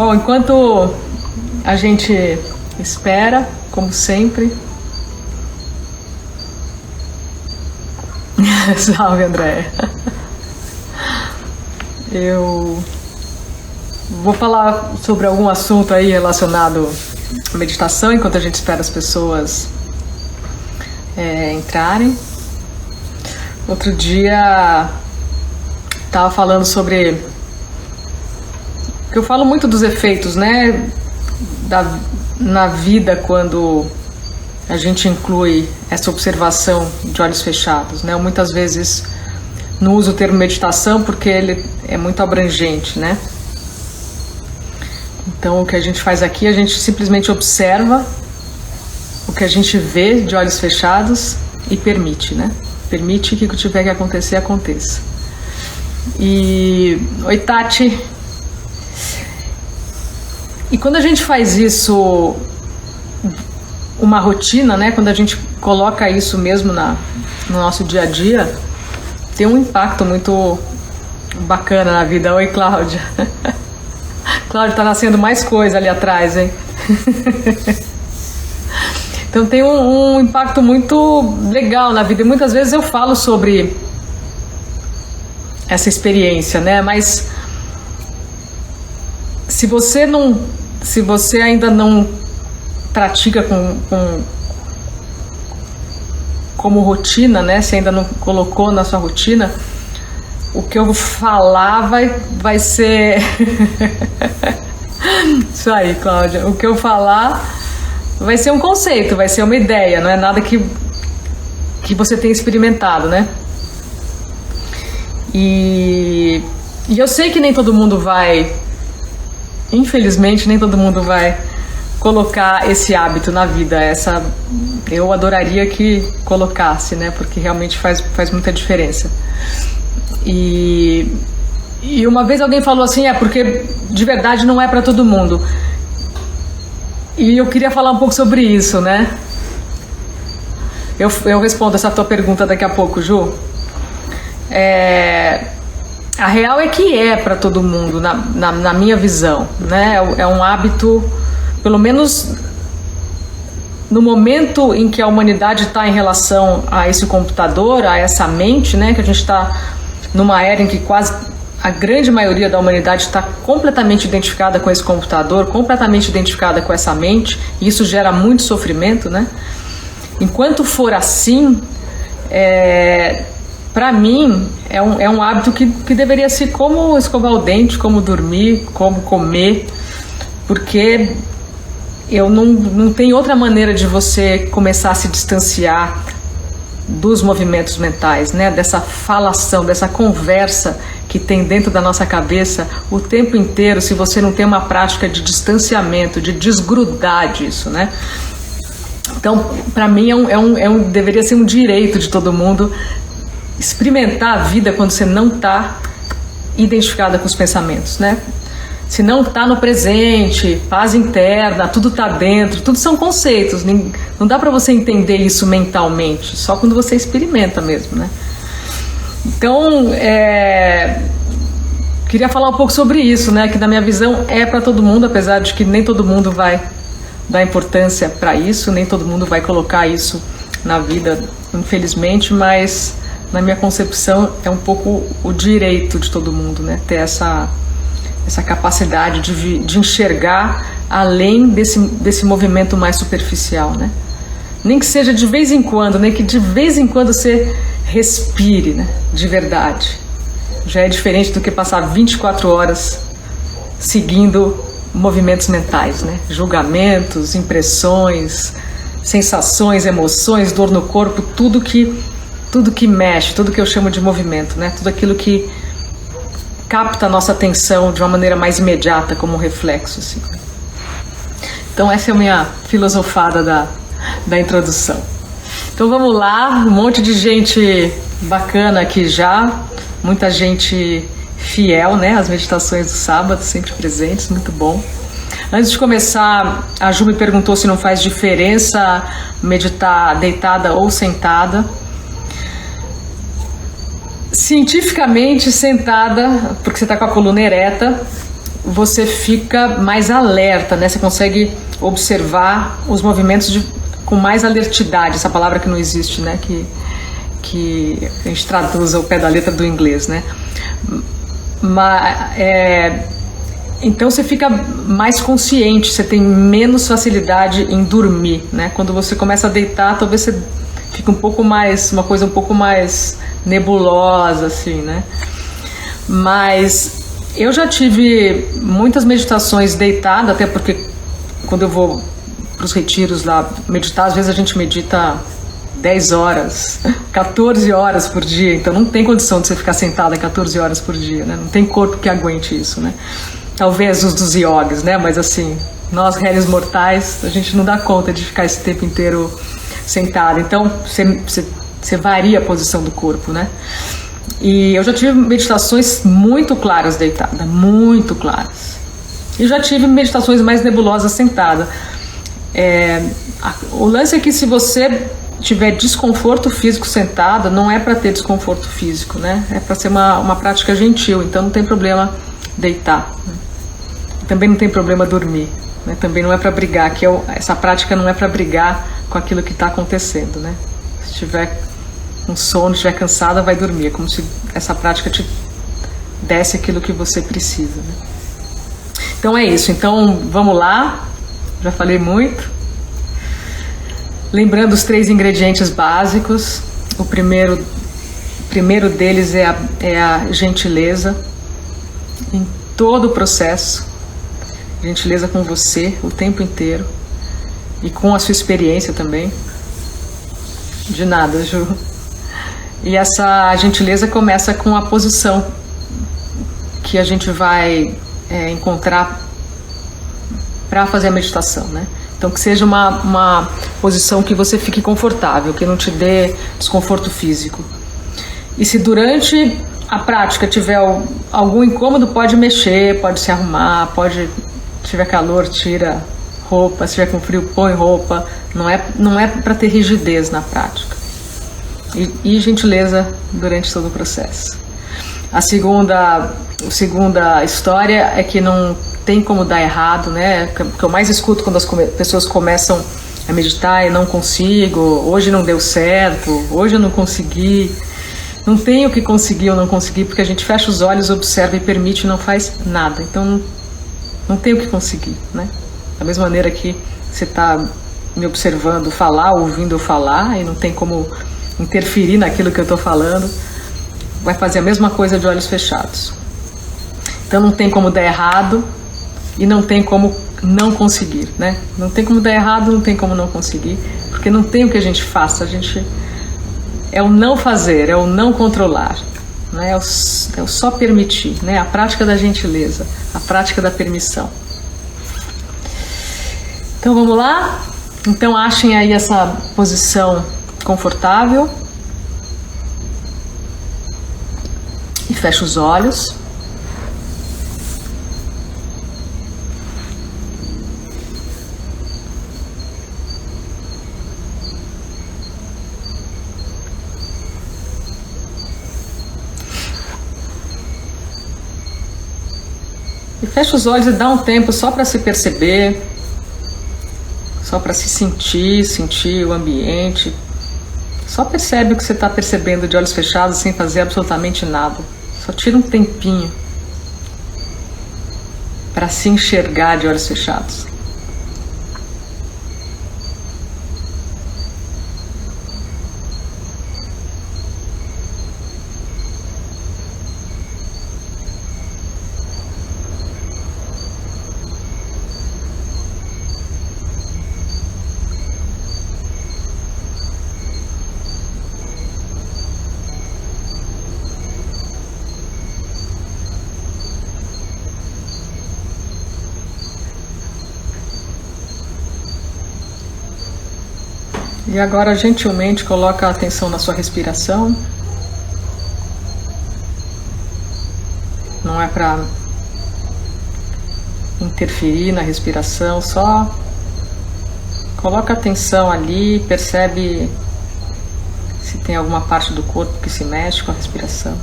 Bom, enquanto a gente espera, como sempre. Salve, André. Eu vou falar sobre algum assunto aí relacionado à meditação enquanto a gente espera as pessoas é, entrarem. Outro dia estava falando sobre que eu falo muito dos efeitos, né, da, na vida quando a gente inclui essa observação de olhos fechados, né? Eu muitas vezes não uso o termo meditação porque ele é muito abrangente, né? Então o que a gente faz aqui, a gente simplesmente observa o que a gente vê de olhos fechados e permite, né? Permite que o que tiver que acontecer aconteça. E oi Tati, e quando a gente faz isso uma rotina, né? Quando a gente coloca isso mesmo na, no nosso dia a dia, tem um impacto muito bacana na vida. Oi, Cláudia. Cláudia, tá nascendo mais coisa ali atrás, hein? então tem um, um impacto muito legal na vida. E muitas vezes eu falo sobre essa experiência, né? Mas se você não se você ainda não pratica com, com como rotina, né? Se ainda não colocou na sua rotina, o que eu falar vai, vai ser. Isso aí, Cláudia. O que eu falar vai ser um conceito, vai ser uma ideia, não é nada que, que você tenha experimentado, né? E, e eu sei que nem todo mundo vai infelizmente nem todo mundo vai colocar esse hábito na vida. Essa eu adoraria que colocasse, né? Porque realmente faz, faz muita diferença. E, e uma vez alguém falou assim, é porque de verdade não é para todo mundo. E eu queria falar um pouco sobre isso, né? Eu, eu respondo essa tua pergunta daqui a pouco, Ju. É, a real é que é para todo mundo, na, na, na, minha visão. Né? É, é um hábito, pelo menos no momento em que a humanidade está em relação a esse computador, a essa mente, né? que a gente está numa era em que quase a grande maioria da humanidade está completamente identificada com esse computador, completamente identificada com essa mente, e isso gera muito sofrimento, né? Enquanto for assim, é, para mim, é um, é um hábito que, que deveria ser como escovar o dente, como dormir, como comer, porque eu não, não tem outra maneira de você começar a se distanciar dos movimentos mentais, né? Dessa falação, dessa conversa que tem dentro da nossa cabeça o tempo inteiro, se você não tem uma prática de distanciamento, de desgrudar disso, né? Então, para mim, é um, é um, é um, deveria ser um direito de todo mundo experimentar a vida quando você não está identificada com os pensamentos, né? Se não está no presente, paz interna, tudo está dentro, tudo são conceitos. Não dá para você entender isso mentalmente, só quando você experimenta mesmo, né? Então, é, queria falar um pouco sobre isso, né? Que na minha visão é para todo mundo, apesar de que nem todo mundo vai dar importância para isso, nem todo mundo vai colocar isso na vida, infelizmente, mas na minha concepção, é um pouco o direito de todo mundo, né? Ter essa, essa capacidade de, de enxergar além desse, desse movimento mais superficial, né? Nem que seja de vez em quando, nem que de vez em quando você respire, né? De verdade. Já é diferente do que passar 24 horas seguindo movimentos mentais, né? Julgamentos, impressões, sensações, emoções, dor no corpo, tudo que tudo que mexe, tudo que eu chamo de movimento, né? Tudo aquilo que capta a nossa atenção de uma maneira mais imediata, como um reflexo. Assim. Então essa é a minha filosofada da, da introdução. Então vamos lá, um monte de gente bacana aqui já, muita gente fiel, né? As meditações do sábado sempre presentes, muito bom. Antes de começar, a Ju me perguntou se não faz diferença meditar deitada ou sentada cientificamente sentada, porque você está com a coluna ereta, você fica mais alerta, né? Você consegue observar os movimentos de, com mais alertidade, essa palavra que não existe, né? Que, que a gente traduz ao pé da letra do inglês, né? Mas, é, então você fica mais consciente, você tem menos facilidade em dormir, né? Quando você começa a deitar, talvez você fique um pouco mais, uma coisa um pouco mais nebulosa, assim, né? Mas eu já tive muitas meditações deitada, até porque quando eu vou para os retiros lá meditar, às vezes a gente medita 10 horas, 14 horas por dia, então não tem condição de você ficar sentada 14 horas por dia, né? Não tem corpo que aguente isso, né? Talvez os dos yogis, né? Mas assim, nós réis mortais, a gente não dá conta de ficar esse tempo inteiro sentado. Então, você, você, você varia a posição do corpo, né? E eu já tive meditações muito claras deitada, muito claras. E já tive meditações mais nebulosas sentada. É, a, o lance é que se você tiver desconforto físico sentada, não é para ter desconforto físico, né? É para ser uma, uma prática gentil, então não tem problema deitar. Né? Também não tem problema dormir. Né? Também não é para brigar, que é, essa prática não é para brigar com aquilo que está acontecendo, né? Se tiver com sono, estiver cansada, vai dormir. É como se essa prática te desse aquilo que você precisa. Né? Então é isso. Então vamos lá. Já falei muito. Lembrando os três ingredientes básicos. O primeiro, o primeiro deles é a, é a gentileza em todo o processo. Gentileza com você o tempo inteiro e com a sua experiência também. De nada, Ju. E essa gentileza começa com a posição que a gente vai é, encontrar para fazer a meditação, né? Então que seja uma, uma posição que você fique confortável, que não te dê desconforto físico. E se durante a prática tiver algum incômodo, pode mexer, pode se arrumar, pode, tiver calor, tira roupa, se tiver com frio, põe roupa. Não é, não é para ter rigidez na prática e, e gentileza durante todo o processo. A segunda, a segunda história é que não tem como dar errado, né? O que eu mais escuto quando as pessoas começam a meditar e não consigo, hoje não deu certo, hoje eu não consegui. Não tem o que conseguir ou não conseguir, porque a gente fecha os olhos, observa e permite e não faz nada. Então não tem o que conseguir, né? Da mesma maneira que você está me observando falar, ouvindo eu falar, e não tem como interferir naquilo que eu estou falando, vai fazer a mesma coisa de olhos fechados. Então não tem como dar errado e não tem como não conseguir, né? Não tem como dar errado, não tem como não conseguir, porque não tem o que a gente faça, a gente é o não fazer, é o não controlar, né? é, o, é o só permitir, né? A prática da gentileza, a prática da permissão. Então vamos lá? Então achem aí essa posição confortável. E fecha os olhos. E fecha os olhos e dá um tempo só para se perceber, só para se sentir, sentir o ambiente, só percebe o que você está percebendo de olhos fechados sem fazer absolutamente nada. Só tira um tempinho para se enxergar de olhos fechados. E agora, gentilmente, coloca a atenção na sua respiração. Não é para interferir na respiração, só coloca a atenção ali, percebe se tem alguma parte do corpo que se mexe com a respiração.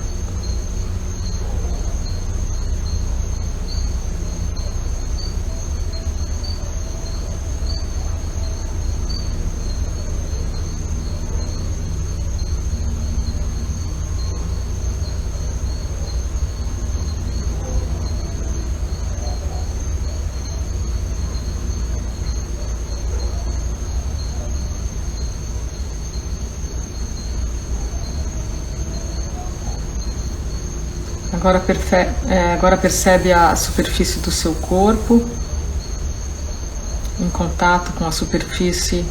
Agora, é, agora percebe a superfície do seu corpo em contato com a superfície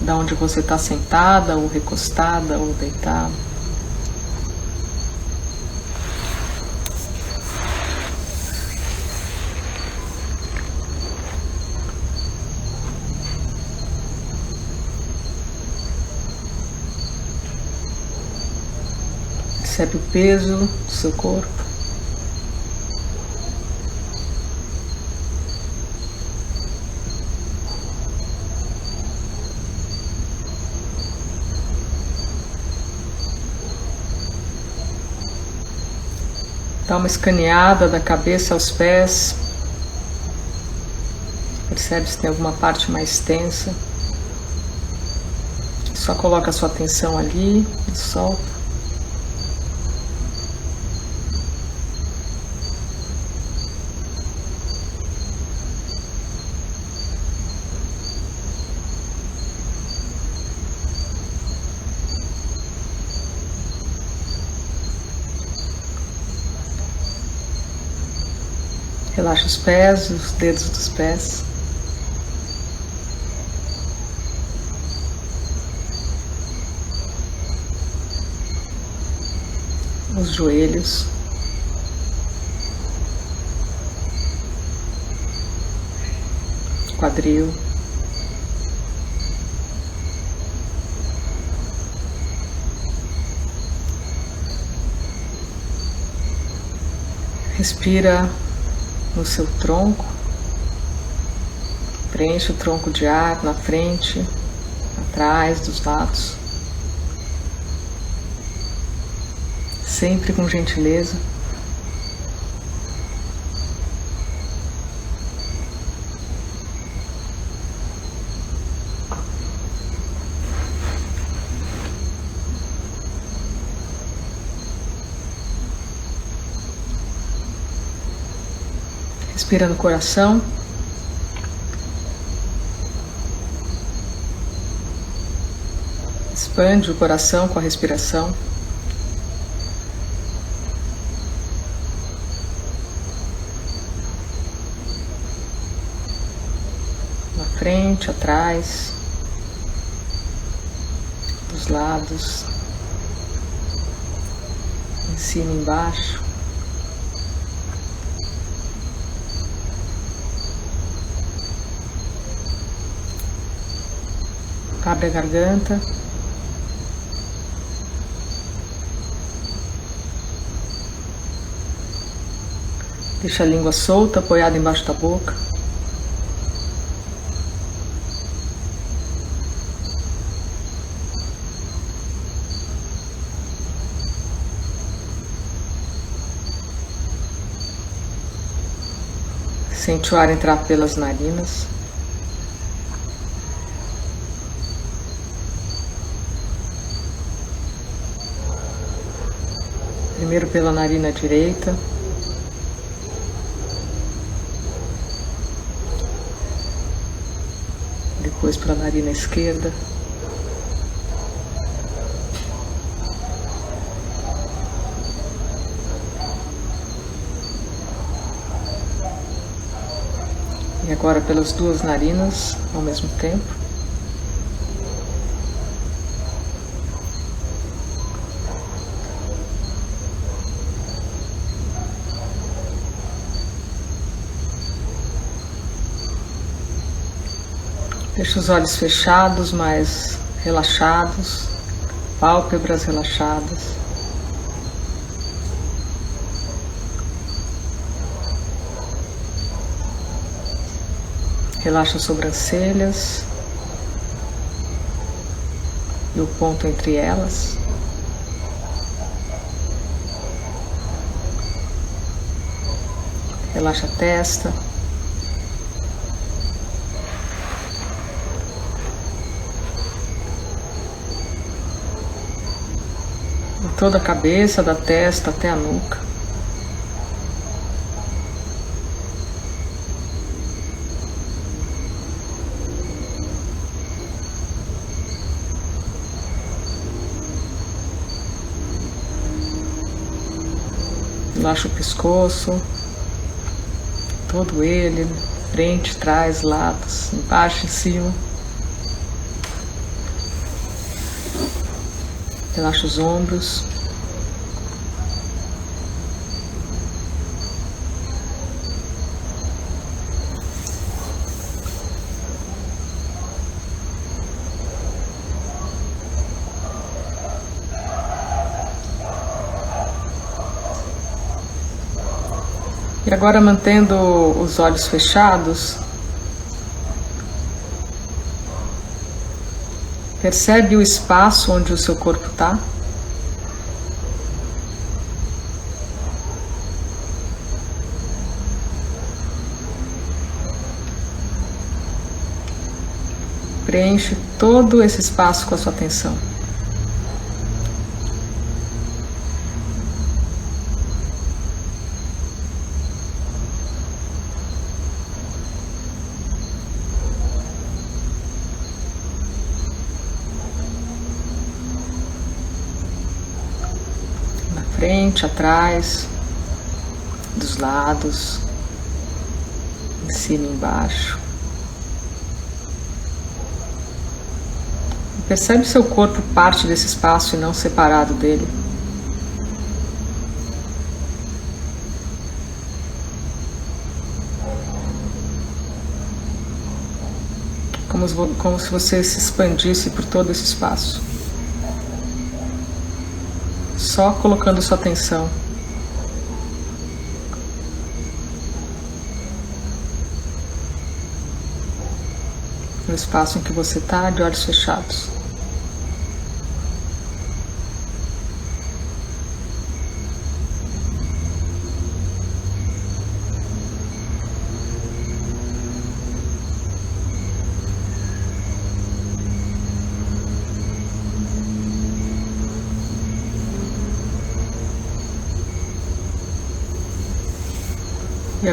da onde você está sentada ou recostada ou deitada. Percebe o peso do seu corpo. Dá uma escaneada da cabeça aos pés. Percebe se tem alguma parte mais tensa. Só coloca a sua atenção ali e solta. Relaxa os pés, os dedos dos pés. Os joelhos. Quadril. Respira no seu tronco. Preenche o tronco de ar na frente, atrás, dos lados. Sempre com gentileza. Respira no coração. Expande o coração com a respiração. Na frente, atrás, dos lados, em cima embaixo. Abre a garganta. Deixa a língua solta, apoiada embaixo da boca. Sente o ar entrar pelas narinas. Primeiro pela narina direita. Depois pela narina esquerda. E agora pelas duas narinas ao mesmo tempo. Deixa os olhos fechados, mas relaxados, pálpebras relaxadas. Relaxa as sobrancelhas e o ponto entre elas. Relaxa a testa. Toda a cabeça, da testa até a nuca. Relaxa o pescoço, todo ele, frente, trás, lados, embaixo, em cima. Relaxa os ombros. E agora mantendo os olhos fechados, percebe o espaço onde o seu corpo está? Preenche todo esse espaço com a sua atenção. Frente, atrás, dos lados, em cima e embaixo. Percebe seu corpo parte desse espaço e não separado dele. Como se você se expandisse por todo esse espaço. Só colocando sua atenção. No espaço em que você está, de olhos fechados.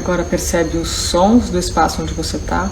Agora percebe os sons do espaço onde você está.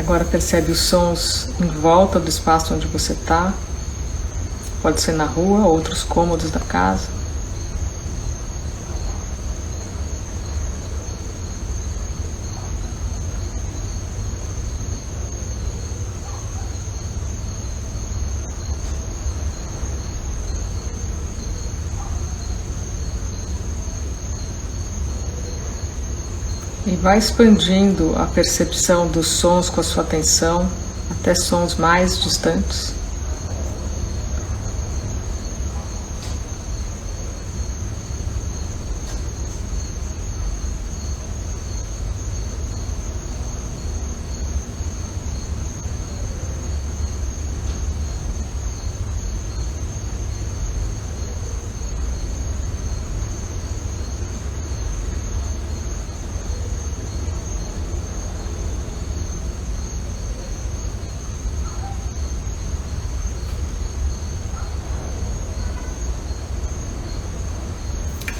Agora percebe os sons em volta do espaço onde você está. Pode ser na rua, outros cômodos da casa. Vai expandindo a percepção dos sons com a sua atenção até sons mais distantes.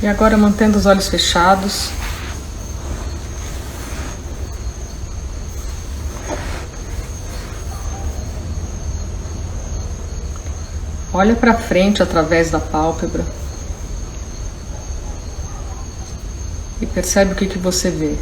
E agora mantendo os olhos fechados. Olha para frente através da pálpebra. E percebe o que, que você vê.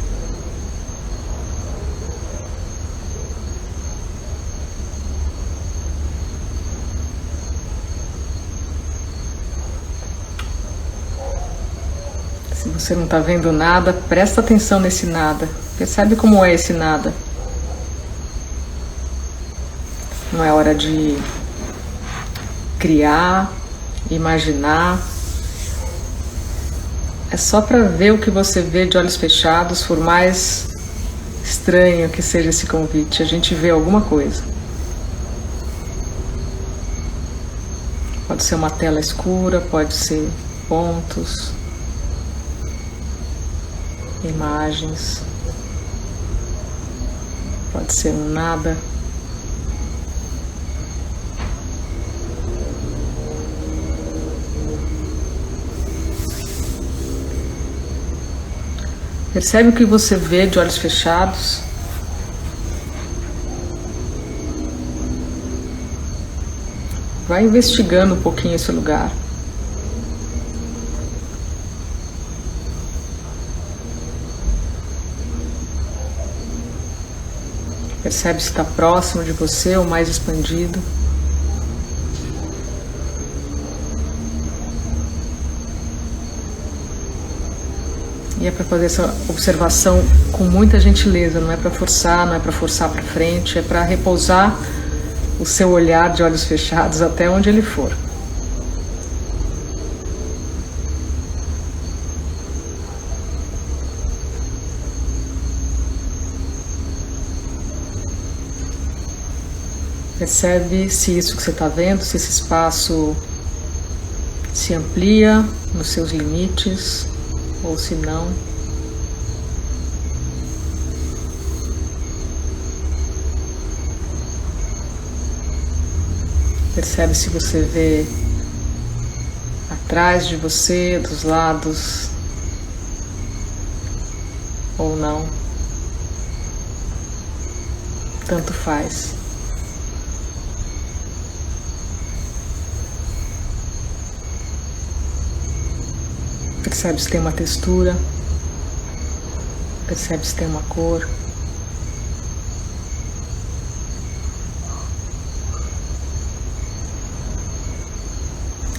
Você não está vendo nada, presta atenção nesse nada. Percebe como é esse nada. Não é hora de criar, imaginar. É só para ver o que você vê de olhos fechados, por mais estranho que seja esse convite, a gente vê alguma coisa. Pode ser uma tela escura, pode ser pontos imagens. pode ser um nada. Percebe o que você vê de olhos fechados? Vai investigando um pouquinho esse lugar. Percebe se está próximo de você ou mais expandido. E é para fazer essa observação com muita gentileza, não é para forçar, não é para forçar para frente, é para repousar o seu olhar de olhos fechados até onde ele for. Percebe se isso que você está vendo, se esse espaço se amplia nos seus limites ou se não. Percebe se você vê atrás de você, dos lados ou não. Tanto faz. Percebe se tem uma textura, percebe se tem uma cor.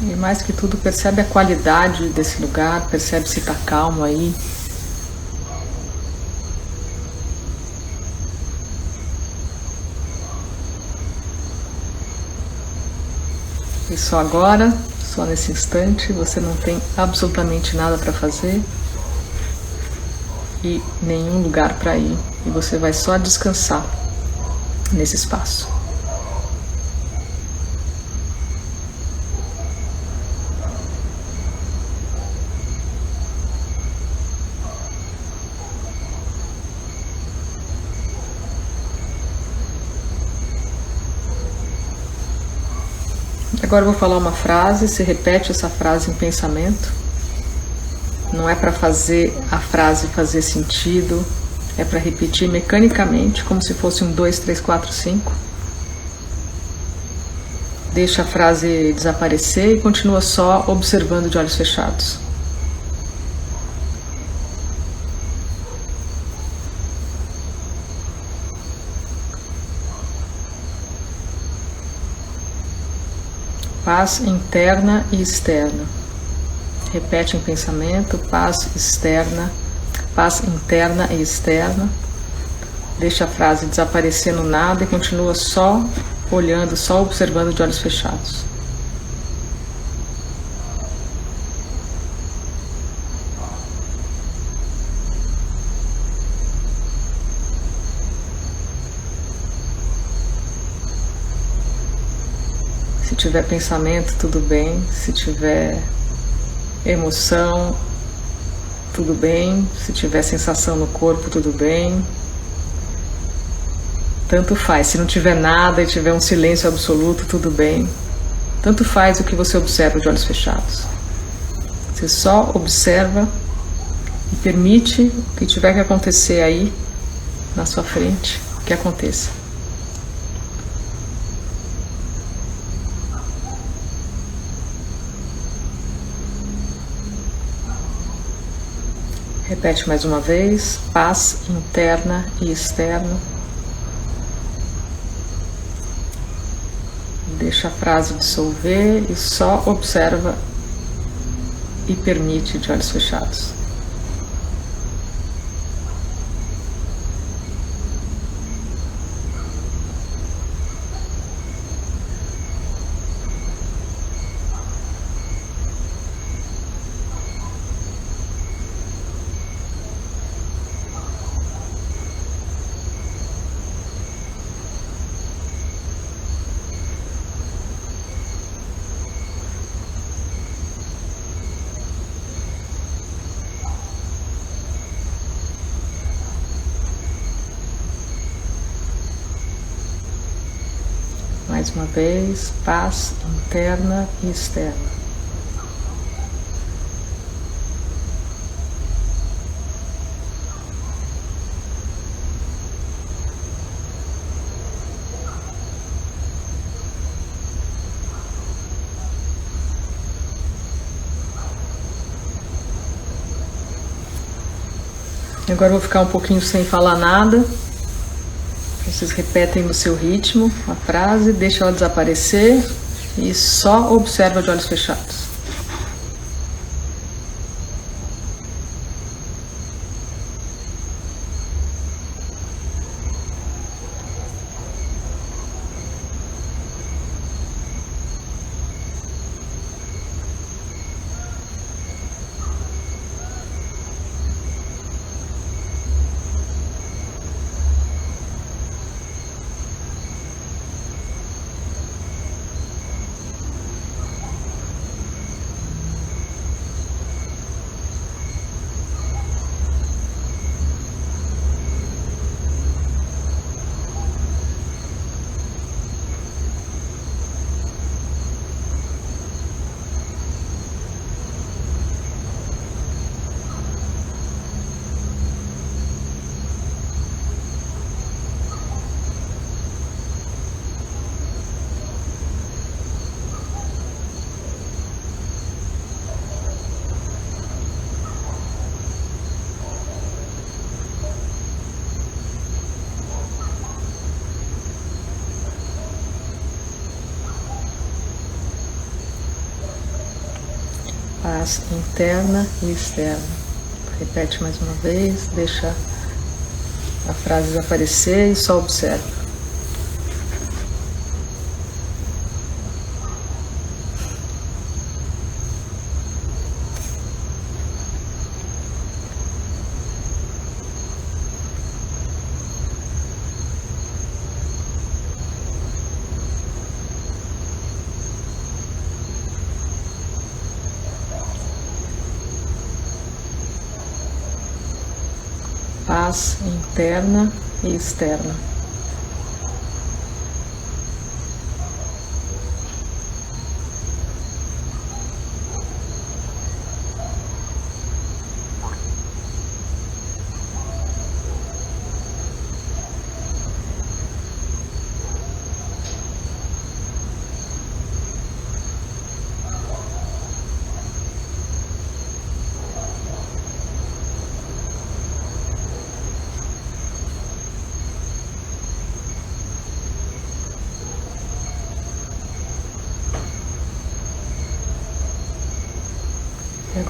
E mais que tudo, percebe a qualidade desse lugar, percebe se está calmo aí. E só agora só nesse instante, você não tem absolutamente nada para fazer e nenhum lugar para ir, e você vai só descansar nesse espaço. Agora eu vou falar uma frase, se repete essa frase em pensamento. Não é para fazer a frase fazer sentido, é para repetir mecanicamente, como se fosse um 2, 3, 4, 5. Deixa a frase desaparecer e continua só observando de olhos fechados. Paz interna e externa. Repete em pensamento, paz externa, paz interna e externa. Deixa a frase desaparecer no nada e continua só olhando, só observando de olhos fechados. Tiver pensamento, tudo bem. Se tiver emoção, tudo bem. Se tiver sensação no corpo, tudo bem. Tanto faz. Se não tiver nada e tiver um silêncio absoluto, tudo bem. Tanto faz o que você observa de olhos fechados. Você só observa e permite o que tiver que acontecer aí na sua frente que aconteça. Repete mais uma vez: paz interna e externa. Deixa a frase dissolver e só observa e permite de olhos fechados. Paz interna e externa. Agora vou ficar um pouquinho sem falar nada. Vocês repetem no seu ritmo a frase, deixa ela desaparecer e só observa de olhos fechados. Paz interna e externa. Repete mais uma vez, deixa a frase aparecer e só observa. paz interna e externa.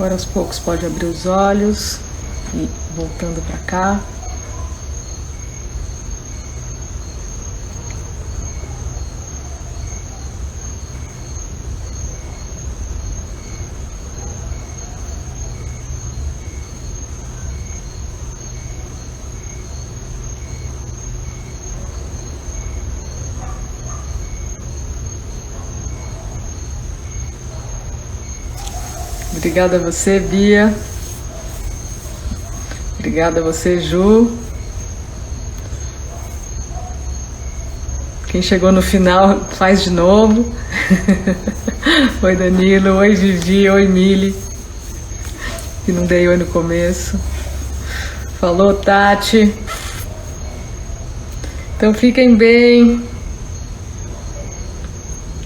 Agora aos poucos pode abrir os olhos e voltando para cá. Obrigada a você, Bia. Obrigada a você, Ju. Quem chegou no final, faz de novo. oi, Danilo. Oi, Vivi. Oi, Mili. Que não dei oi no começo. Falou, Tati. Então fiquem bem.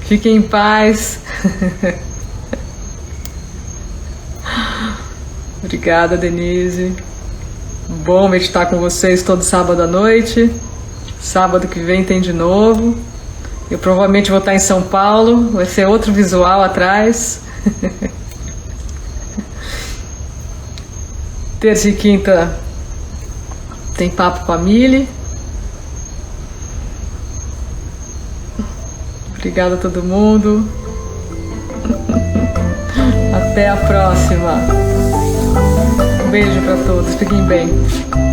Fiquem em paz. Obrigada, Denise. Bom meditar com vocês todo sábado à noite. Sábado que vem tem de novo. Eu provavelmente vou estar em São Paulo, vai ser outro visual atrás. Terça e quinta tem papo com a Mili. Obrigada a todo mundo. Até a próxima beijo para todos, fiquem bem.